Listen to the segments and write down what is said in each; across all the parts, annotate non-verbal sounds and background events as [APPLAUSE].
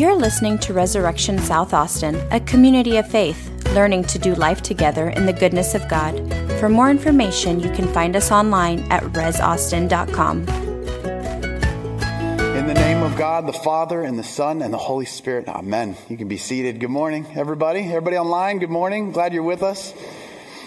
You're listening to Resurrection South Austin, a community of faith, learning to do life together in the goodness of God. For more information, you can find us online at resaustin.com. In the name of God, the Father, and the Son, and the Holy Spirit, amen. You can be seated. Good morning, everybody. Everybody online, good morning. Glad you're with us.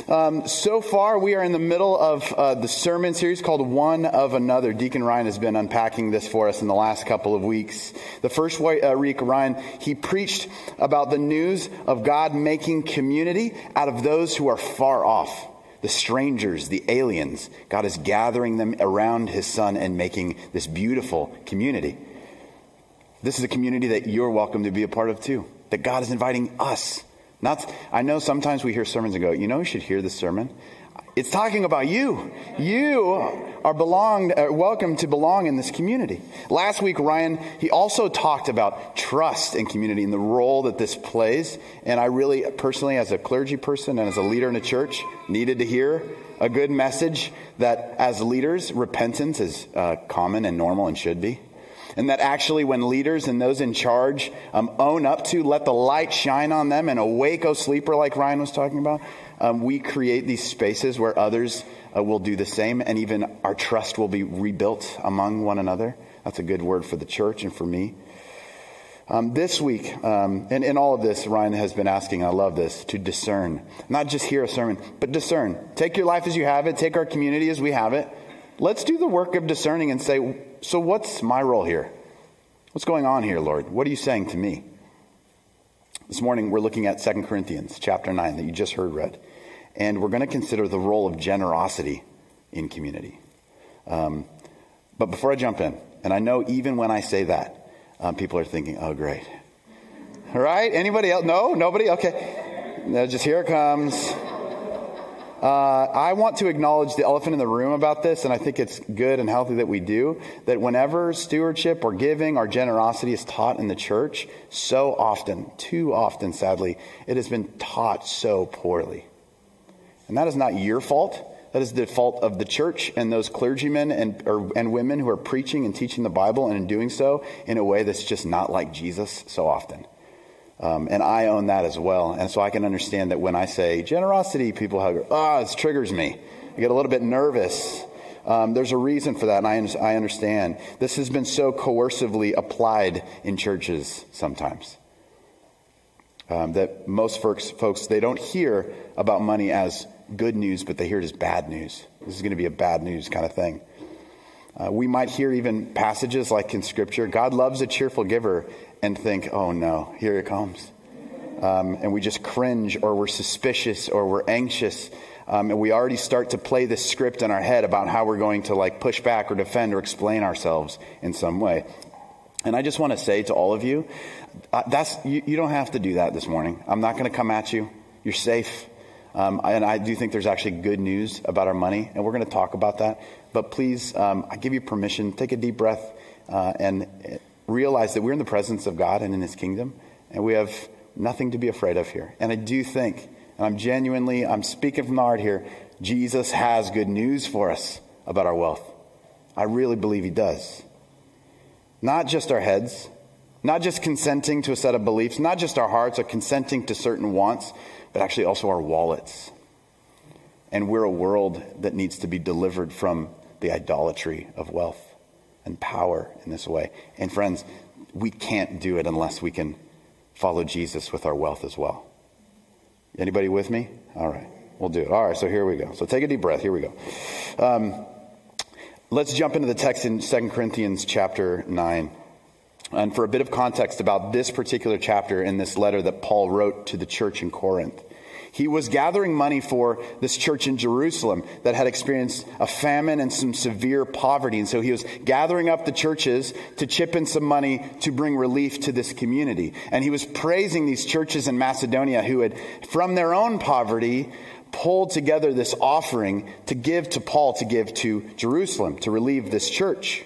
Um, so far, we are in the middle of uh, the sermon series called One of Another. Deacon Ryan has been unpacking this for us in the last couple of weeks. The first uh, week, Ryan, he preached about the news of God making community out of those who are far off. The strangers, the aliens. God is gathering them around his son and making this beautiful community. This is a community that you're welcome to be a part of too. That God is inviting us not, I know sometimes we hear sermons and go, you know, you should hear this sermon. It's talking about you. You are belonged, uh, welcome to belong in this community. Last week, Ryan, he also talked about trust in community and the role that this plays. And I really, personally, as a clergy person and as a leader in a church, needed to hear a good message that as leaders, repentance is uh, common and normal and should be. And that actually, when leaders and those in charge um, own up to, let the light shine on them and awake, O sleeper, like Ryan was talking about, um, we create these spaces where others uh, will do the same, and even our trust will be rebuilt among one another. That's a good word for the church and for me. Um, this week, um, and in all of this, Ryan has been asking, I love this, to discern. Not just hear a sermon, but discern. Take your life as you have it, take our community as we have it. Let's do the work of discerning and say, so, what's my role here? What's going on here, Lord? What are you saying to me? This morning, we're looking at 2 Corinthians chapter 9 that you just heard read. And we're going to consider the role of generosity in community. Um, but before I jump in, and I know even when I say that, um, people are thinking, oh, great. All right? Anybody else? No? Nobody? Okay. No, just here it comes. Uh, I want to acknowledge the elephant in the room about this, and I think it's good and healthy that we do. That whenever stewardship or giving or generosity is taught in the church, so often, too often, sadly, it has been taught so poorly. And that is not your fault. That is the fault of the church and those clergymen and, or, and women who are preaching and teaching the Bible and in doing so in a way that's just not like Jesus so often. Um, and I own that as well. And so I can understand that when I say generosity, people go, ah, oh, this triggers me. I get a little bit nervous. Um, there's a reason for that, and I, I understand. This has been so coercively applied in churches sometimes. Um, that most folks, folks, they don't hear about money as good news, but they hear it as bad news. This is going to be a bad news kind of thing. Uh, we might hear even passages like in Scripture God loves a cheerful giver, and think, oh no, here it comes. Um, and we just cringe or we're suspicious or we're anxious. Um, and we already start to play this script in our head about how we're going to like push back or defend or explain ourselves in some way. And I just want to say to all of you, uh, that's, you, you, don't have to do that this morning. I'm not going to come at you. You're safe. Um, and I do think there's actually good news about our money, and we're going to talk about that. But please, um, I give you permission, take a deep breath uh, and realize that we're in the presence of God and in His kingdom, and we have nothing to be afraid of here. And I do think, and I'm genuinely, I'm speaking from the heart here, Jesus has good news for us about our wealth. I really believe He does. Not just our heads, not just consenting to a set of beliefs, not just our hearts are consenting to certain wants, but actually also our wallets. And we're a world that needs to be delivered from the idolatry of wealth and power in this way. And friends, we can't do it unless we can follow Jesus with our wealth as well. Anybody with me? All right, we'll do it. All right, so here we go. So take a deep breath. Here we go. Um, let's jump into the text in 2 Corinthians chapter 9. And for a bit of context about this particular chapter in this letter that Paul wrote to the church in Corinth. He was gathering money for this church in Jerusalem that had experienced a famine and some severe poverty. And so he was gathering up the churches to chip in some money to bring relief to this community. And he was praising these churches in Macedonia who had, from their own poverty, pulled together this offering to give to Paul to give to Jerusalem to relieve this church.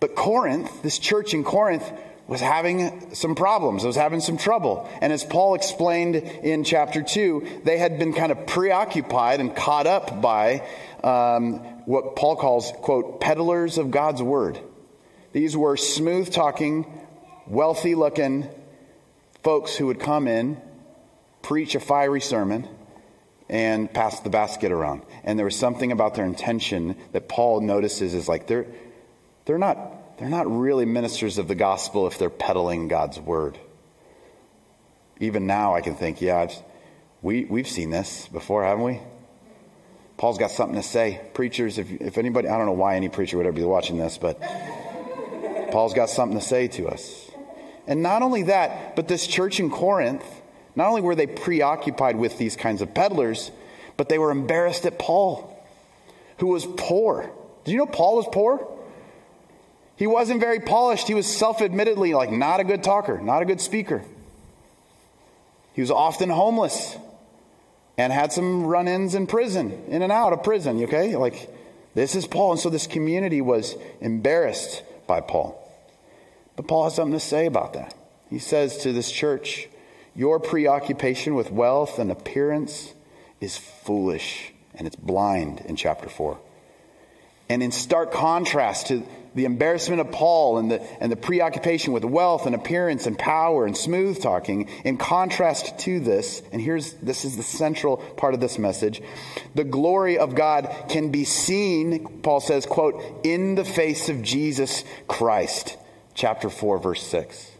But Corinth, this church in Corinth, was having some problems, was having some trouble. And as Paul explained in chapter 2, they had been kind of preoccupied and caught up by um, what Paul calls, quote, peddlers of God's word. These were smooth talking, wealthy looking folks who would come in, preach a fiery sermon, and pass the basket around. And there was something about their intention that Paul notices is like they're, they're, not, they're not really ministers of the gospel if they're peddling God's word. Even now, I can think, yeah, I've, we, we've seen this before, haven't we? Paul's got something to say. Preachers, if, if anybody, I don't know why any preacher would ever be watching this, but Paul's got something to say to us. And not only that, but this church in Corinth, not only were they preoccupied with these kinds of peddlers, but they were embarrassed at Paul, who was poor. Did you know Paul was poor? He wasn't very polished. He was self admittedly like not a good talker, not a good speaker. He was often homeless and had some run ins in prison, in and out of prison, okay? Like, this is Paul. And so this community was embarrassed by Paul. But Paul has something to say about that. He says to this church, Your preoccupation with wealth and appearance is foolish and it's blind in chapter 4. And in stark contrast to the embarrassment of Paul and the, and the preoccupation with wealth and appearance and power and smooth talking, in contrast to this, and here's this is the central part of this message the glory of God can be seen, Paul says, quote, in the face of Jesus Christ. Chapter 4, verse 6.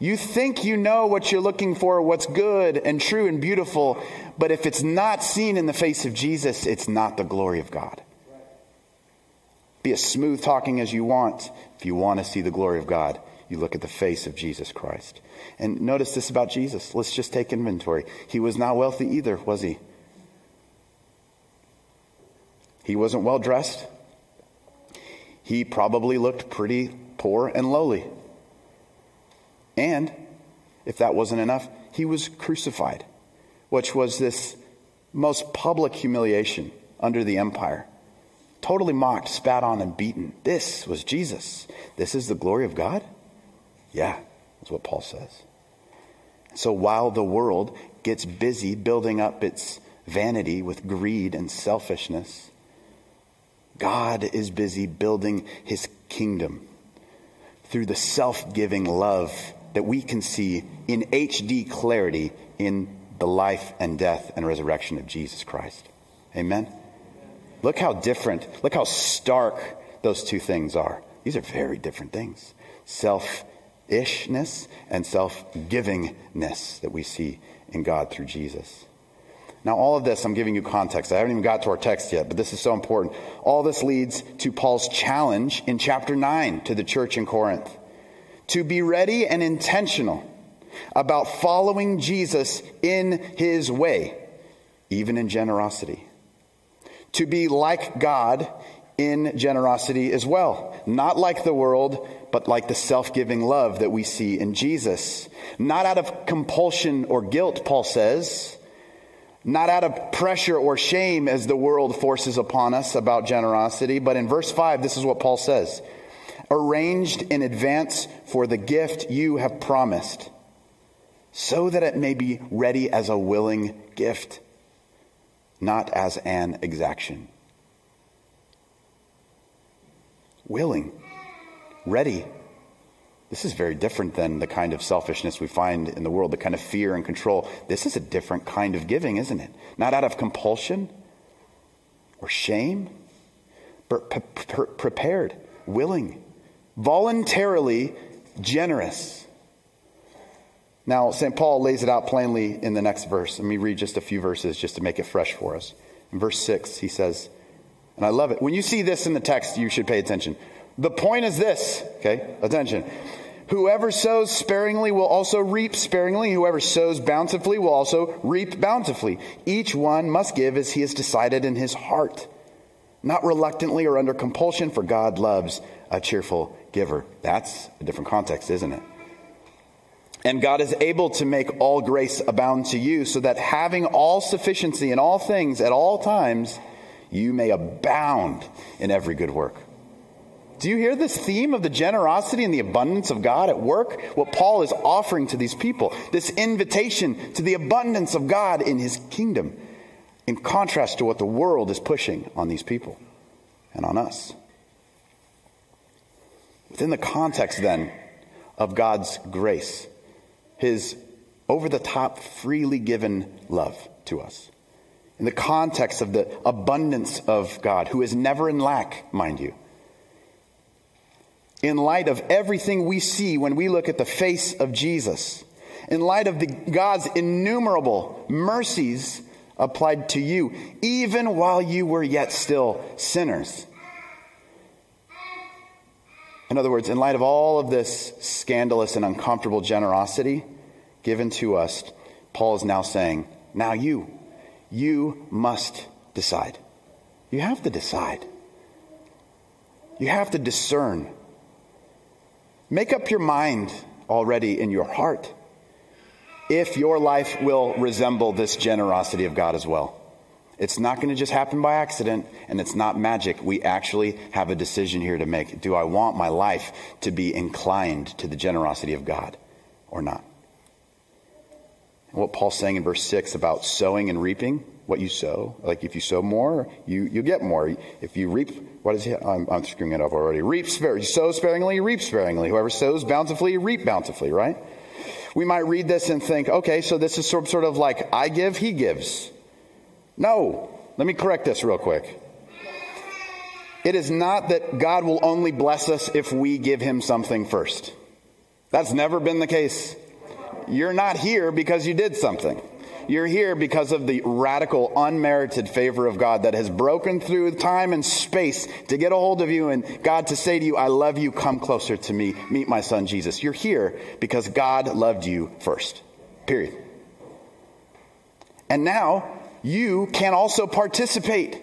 You think you know what you're looking for, what's good and true and beautiful, but if it's not seen in the face of Jesus, it's not the glory of God. Be as smooth talking as you want. If you want to see the glory of God, you look at the face of Jesus Christ. And notice this about Jesus. Let's just take inventory. He was not wealthy either, was he? He wasn't well dressed. He probably looked pretty poor and lowly. And if that wasn't enough, he was crucified, which was this most public humiliation under the empire totally mocked, spat on, and beaten. This was Jesus. This is the glory of God? Yeah, that's what Paul says. So while the world gets busy building up its vanity with greed and selfishness, God is busy building his kingdom through the self giving love that we can see in HD clarity in the life and death and resurrection of Jesus Christ. Amen. Look how different, look how stark those two things are. These are very different things self ishness and self givingness that we see in God through Jesus. Now, all of this, I'm giving you context. I haven't even got to our text yet, but this is so important. All this leads to Paul's challenge in chapter 9 to the church in Corinth to be ready and intentional about following Jesus in his way, even in generosity to be like God in generosity as well. Not like the world, but like the self giving love that we see in Jesus. Not out of compulsion or guilt, Paul says. Not out of pressure or shame as the world forces upon us about generosity. But in verse 5, this is what Paul says Arranged in advance for the gift you have promised, so that it may be ready as a willing gift not as an exaction. Willing, ready. This is very different than the kind of selfishness we find in the world, the kind of fear and control. This is a different kind of giving, isn't it? Not out of compulsion or shame, but prepared, willing, voluntarily generous. Now, St. Paul lays it out plainly in the next verse. Let me read just a few verses just to make it fresh for us. In verse 6, he says, and I love it. When you see this in the text, you should pay attention. The point is this, okay? Attention. Whoever sows sparingly will also reap sparingly. Whoever sows bountifully will also reap bountifully. Each one must give as he has decided in his heart, not reluctantly or under compulsion, for God loves a cheerful giver. That's a different context, isn't it? And God is able to make all grace abound to you, so that having all sufficiency in all things at all times, you may abound in every good work. Do you hear this theme of the generosity and the abundance of God at work? What Paul is offering to these people, this invitation to the abundance of God in his kingdom, in contrast to what the world is pushing on these people and on us. Within the context, then, of God's grace, his over the top, freely given love to us. In the context of the abundance of God, who is never in lack, mind you. In light of everything we see when we look at the face of Jesus, in light of the, God's innumerable mercies applied to you, even while you were yet still sinners. In other words, in light of all of this scandalous and uncomfortable generosity given to us, Paul is now saying, now you, you must decide. You have to decide. You have to discern. Make up your mind already in your heart if your life will resemble this generosity of God as well. It's not going to just happen by accident, and it's not magic. We actually have a decision here to make. Do I want my life to be inclined to the generosity of God or not? What Paul's saying in verse 6 about sowing and reaping, what you sow, like if you sow more, you, you get more. If you reap, what is it? I'm, I'm screwing it up already. Reap sparingly, sow sparingly, you reap sparingly. Whoever sows bountifully, reap bountifully, right? We might read this and think, okay, so this is sort of like I give, he gives. No. Let me correct this real quick. It is not that God will only bless us if we give him something first. That's never been the case. You're not here because you did something. You're here because of the radical, unmerited favor of God that has broken through time and space to get a hold of you and God to say to you, I love you, come closer to me, meet my son Jesus. You're here because God loved you first. Period. And now you can also participate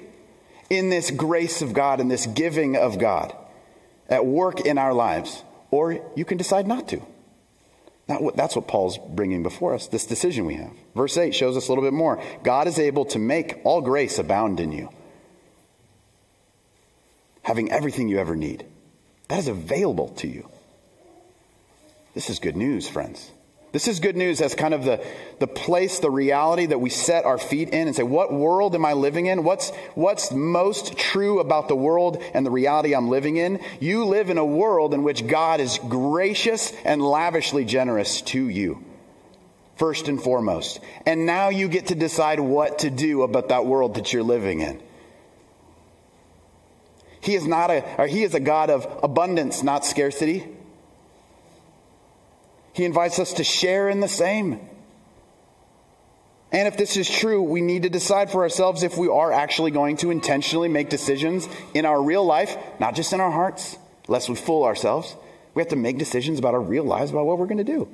in this grace of God and this giving of God at work in our lives, or you can decide not to. That's what Paul's bringing before us, this decision we have. Verse 8 shows us a little bit more. God is able to make all grace abound in you, having everything you ever need. That is available to you. This is good news, friends. This is good news as kind of the, the place, the reality that we set our feet in and say, what world am I living in? What's, what's most true about the world and the reality I'm living in? You live in a world in which God is gracious and lavishly generous to you. First and foremost. And now you get to decide what to do about that world that you're living in. He is not a, or he is a God of abundance, not scarcity. He invites us to share in the same. And if this is true, we need to decide for ourselves if we are actually going to intentionally make decisions in our real life, not just in our hearts, lest we fool ourselves. We have to make decisions about our real lives, about what we're going to do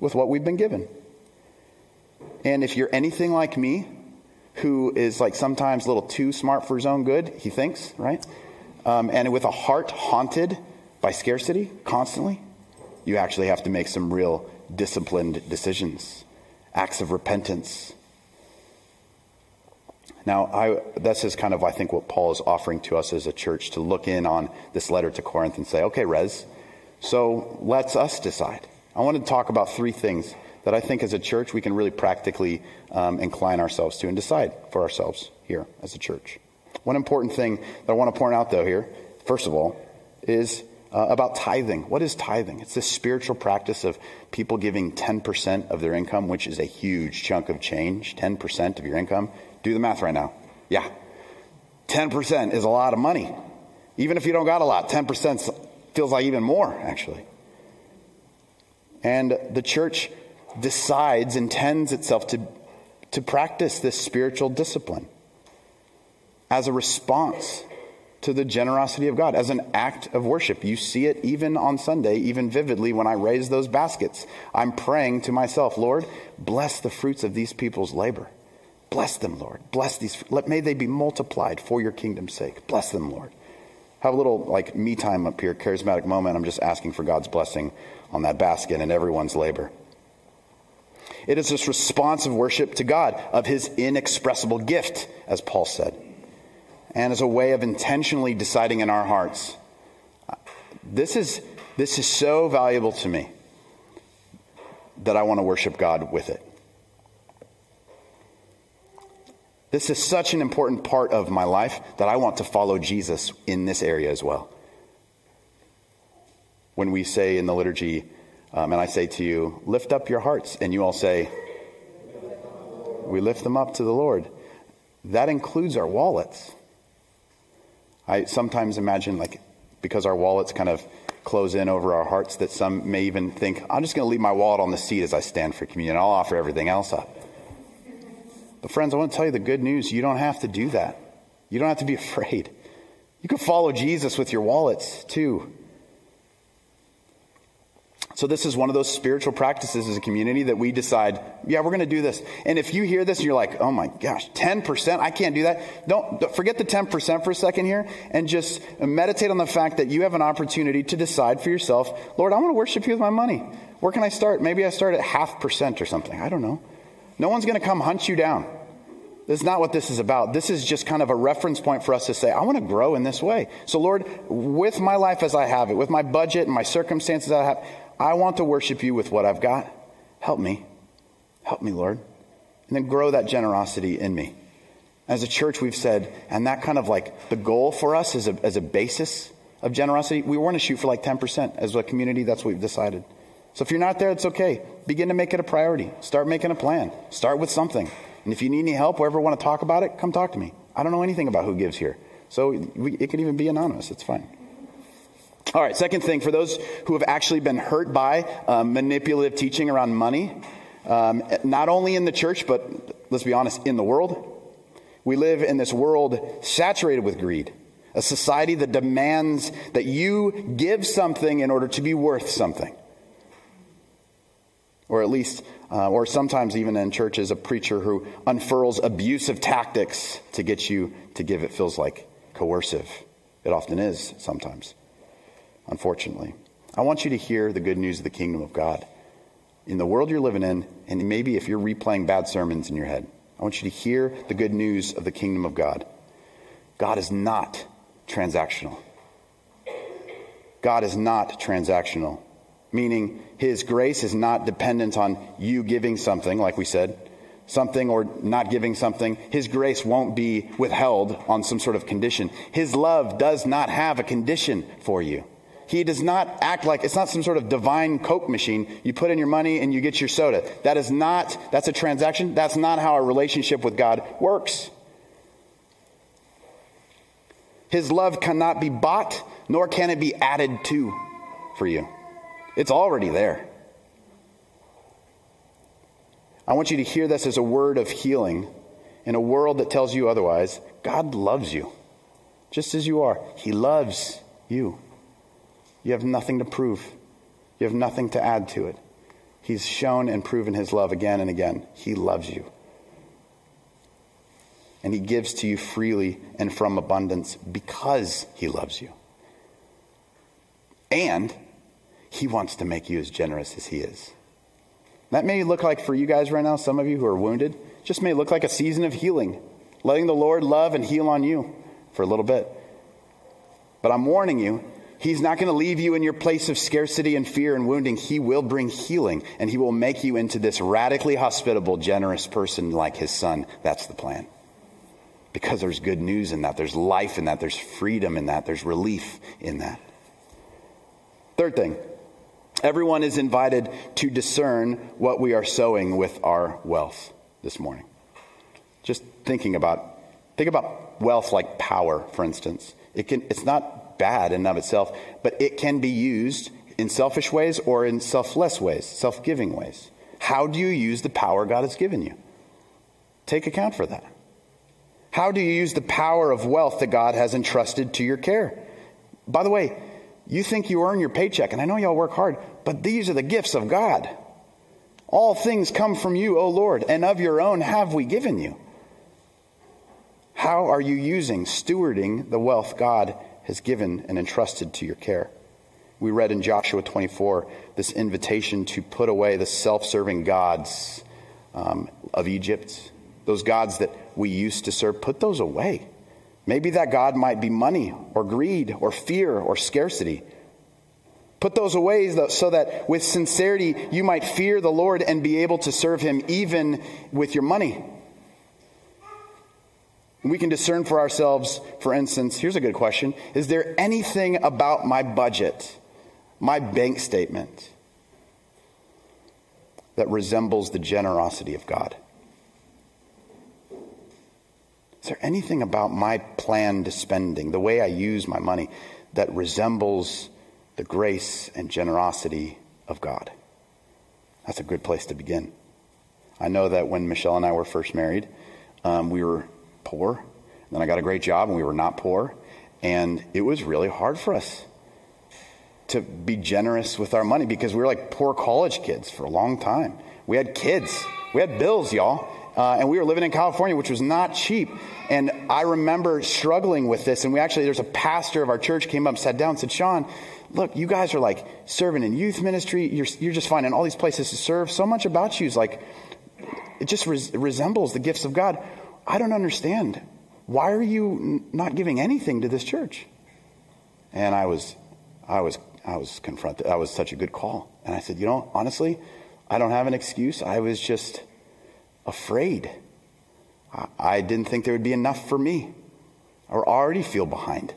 with what we've been given. And if you're anything like me, who is like sometimes a little too smart for his own good, he thinks, right? Um, and with a heart haunted by scarcity constantly, you actually have to make some real disciplined decisions, acts of repentance. Now, I, this is kind of, I think, what Paul is offering to us as a church to look in on this letter to Corinth and say, okay, Rez, so let's us decide. I want to talk about three things that I think as a church we can really practically um, incline ourselves to and decide for ourselves here as a church. One important thing that I want to point out, though, here, first of all, is uh, about tithing. What is tithing? It's this spiritual practice of people giving 10% of their income, which is a huge chunk of change. 10% of your income. Do the math right now. Yeah. 10% is a lot of money. Even if you don't got a lot, 10% feels like even more, actually. And the church decides, intends itself to, to practice this spiritual discipline as a response to the generosity of God as an act of worship. You see it even on Sunday, even vividly when I raise those baskets. I'm praying to myself, Lord, bless the fruits of these people's labor. Bless them, Lord. Bless these. Let, may they be multiplied for your kingdom's sake. Bless them, Lord. Have a little like me time up here, charismatic moment. I'm just asking for God's blessing on that basket and everyone's labor. It is this responsive worship to God of his inexpressible gift, as Paul said and as a way of intentionally deciding in our hearts. This is, this is so valuable to me that I want to worship God with it. This is such an important part of my life that I want to follow Jesus in this area as well. When we say in the liturgy, um, and I say to you, lift up your hearts, and you all say, we lift them up to the Lord. That includes our wallets. I sometimes imagine, like, because our wallets kind of close in over our hearts, that some may even think, I'm just going to leave my wallet on the seat as I stand for communion. I'll offer everything else up. But, friends, I want to tell you the good news. You don't have to do that. You don't have to be [LAUGHS] afraid. You can follow Jesus with your wallets, too. So, this is one of those spiritual practices as a community that we decide, yeah, we're going to do this. And if you hear this and you're like, oh my gosh, 10%, I can't do that. Don't, don't, forget the 10% for a second here and just meditate on the fact that you have an opportunity to decide for yourself, Lord, I want to worship you with my money. Where can I start? Maybe I start at half percent or something. I don't know. No one's going to come hunt you down. This is not what this is about. This is just kind of a reference point for us to say, I want to grow in this way. So, Lord, with my life as I have it, with my budget and my circumstances I have, I want to worship you with what I've got. Help me. Help me, Lord. And then grow that generosity in me. As a church, we've said, and that kind of like the goal for us as a, as a basis of generosity, we want to shoot for like 10% as a community. That's what we've decided. So if you're not there, it's okay. Begin to make it a priority. Start making a plan. Start with something. And if you need any help or ever want to talk about it, come talk to me. I don't know anything about who gives here. So it can even be anonymous. It's fine. All right, second thing for those who have actually been hurt by um, manipulative teaching around money, um, not only in the church, but let's be honest, in the world. We live in this world saturated with greed, a society that demands that you give something in order to be worth something. Or at least, uh, or sometimes even in churches, a preacher who unfurls abusive tactics to get you to give, it feels like coercive. It often is sometimes unfortunately. I want you to hear the good news of the kingdom of God. In the world you're living in, and maybe if you're replaying bad sermons in your head, I want you to hear the good news of the kingdom of God. God is not transactional. God is not transactional, meaning his grace is not dependent on you giving something, like we said, something or not giving something. His grace won't be withheld on some sort of condition. His love does not have a condition for you. He does not act like it's not some sort of divine Coke machine. You put in your money and you get your soda. That is not, that's a transaction. That's not how a relationship with God works. His love cannot be bought, nor can it be added to for you. It's already there. I want you to hear this as a word of healing in a world that tells you otherwise. God loves you just as you are. He loves you. You have nothing to prove, you have nothing to add to it. He's shown and proven his love again and again. He loves you. And he gives to you freely and from abundance because he loves you. And he wants to make you as generous as he is. That may look like for you guys right now, some of you who are wounded, just may look like a season of healing, letting the Lord love and heal on you for a little bit. But I'm warning you, He's not going to leave you in your place of scarcity and fear and wounding. He will bring healing and he will make you into this radically hospitable, generous person like his son. That's the plan. Because there's good news in that. There's life in that. There's freedom in that. There's relief in that. Third thing everyone is invited to discern what we are sowing with our wealth this morning. Just thinking about, think about wealth like power, for instance. It can, it's not bad in and of itself, but it can be used in selfish ways or in selfless ways, self giving ways. How do you use the power God has given you? Take account for that. How do you use the power of wealth that God has entrusted to your care? By the way, you think you earn your paycheck, and I know y'all work hard, but these are the gifts of God. All things come from you, O Lord, and of your own have we given you. How are you using, stewarding the wealth God has given and entrusted to your care. We read in Joshua 24 this invitation to put away the self serving gods um, of Egypt, those gods that we used to serve, put those away. Maybe that God might be money or greed or fear or scarcity. Put those away so that with sincerity you might fear the Lord and be able to serve him even with your money. We can discern for ourselves, for instance, here's a good question Is there anything about my budget, my bank statement, that resembles the generosity of God? Is there anything about my planned spending, the way I use my money, that resembles the grace and generosity of God? That's a good place to begin. I know that when Michelle and I were first married, um, we were poor. Then I got a great job and we were not poor. And it was really hard for us to be generous with our money because we were like poor college kids for a long time. We had kids, we had bills, y'all. Uh, and we were living in California, which was not cheap. And I remember struggling with this. And we actually, there's a pastor of our church came up, sat down, and said, Sean, look, you guys are like serving in youth ministry. You're, you're just finding all these places to serve. So much about you is like, it just res- resembles the gifts of God. I don't understand. Why are you not giving anything to this church? And I was, I was I was confronted. That was such a good call. And I said, you know, honestly, I don't have an excuse. I was just afraid. I didn't think there would be enough for me or already feel behind.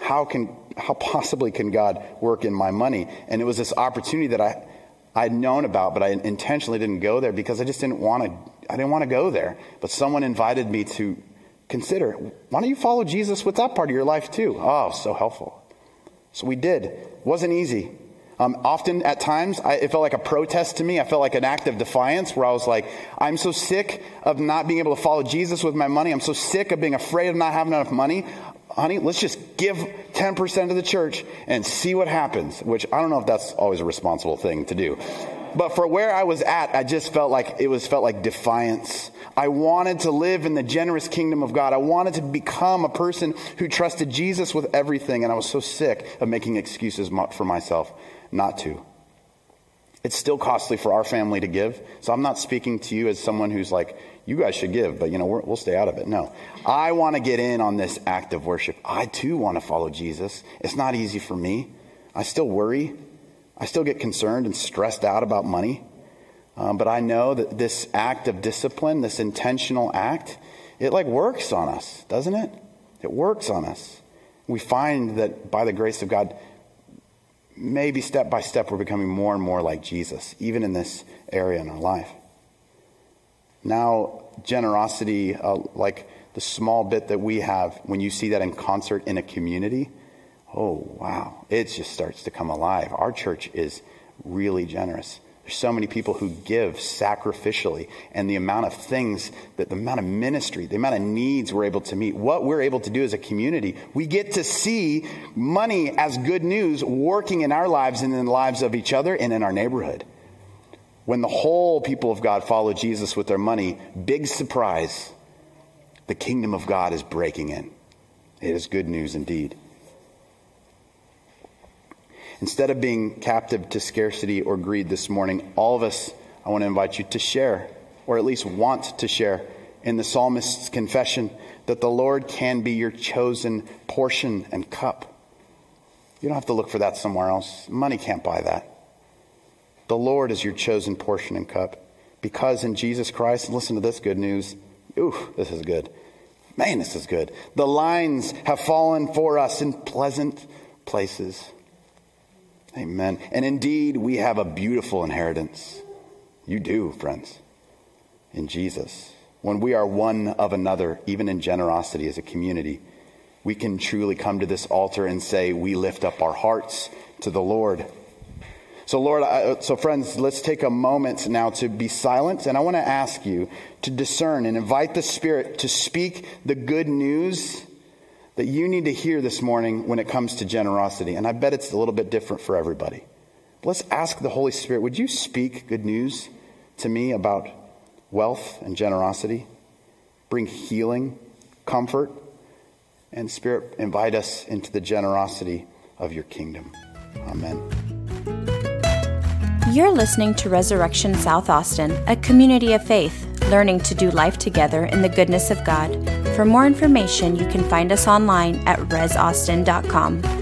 How can, how possibly can God work in my money? And it was this opportunity that I, I'd known about, but I intentionally didn't go there because I just didn't want to, I didn't want to go there. But someone invited me to consider, why don't you follow Jesus with that part of your life too? Oh, so helpful. So we did. It wasn't easy. Um, often, at times, I, it felt like a protest to me. I felt like an act of defiance where I was like, I'm so sick of not being able to follow Jesus with my money. I'm so sick of being afraid of not having enough money. Honey, let's just give 10% to the church and see what happens, which I don't know if that's always a responsible thing to do. But for where I was at, I just felt like it was felt like defiance. I wanted to live in the generous kingdom of God. I wanted to become a person who trusted Jesus with everything, and I was so sick of making excuses for myself not to. It's still costly for our family to give, so I'm not speaking to you as someone who's like, you guys should give, but you know, we'll stay out of it. No. I want to get in on this act of worship. I too want to follow Jesus. It's not easy for me. I still worry. I still get concerned and stressed out about money. Um, but I know that this act of discipline, this intentional act, it like works on us, doesn't it? It works on us. We find that by the grace of God, maybe step by step, we're becoming more and more like Jesus, even in this area in our life. Now, generosity, uh, like the small bit that we have, when you see that in concert in a community, oh, wow, it just starts to come alive. Our church is really generous. There's so many people who give sacrificially, and the amount of things, that the amount of ministry, the amount of needs we're able to meet, what we're able to do as a community. We get to see money as good news working in our lives and in the lives of each other and in our neighborhood. When the whole people of God follow Jesus with their money, big surprise, the kingdom of God is breaking in. It is good news indeed. Instead of being captive to scarcity or greed this morning, all of us, I want to invite you to share, or at least want to share, in the psalmist's confession that the Lord can be your chosen portion and cup. You don't have to look for that somewhere else. Money can't buy that. The Lord is your chosen portion and cup. Because in Jesus Christ, listen to this good news. Ooh, this is good. Man, this is good. The lines have fallen for us in pleasant places. Amen. And indeed, we have a beautiful inheritance. You do, friends, in Jesus. When we are one of another, even in generosity as a community, we can truly come to this altar and say, We lift up our hearts to the Lord. So, Lord, I, so friends, let's take a moment now to be silent. And I want to ask you to discern and invite the Spirit to speak the good news that you need to hear this morning when it comes to generosity. And I bet it's a little bit different for everybody. Let's ask the Holy Spirit would you speak good news to me about wealth and generosity? Bring healing, comfort, and Spirit, invite us into the generosity of your kingdom. Amen. You're listening to Resurrection South Austin, a community of faith learning to do life together in the goodness of God. For more information, you can find us online at resaustin.com.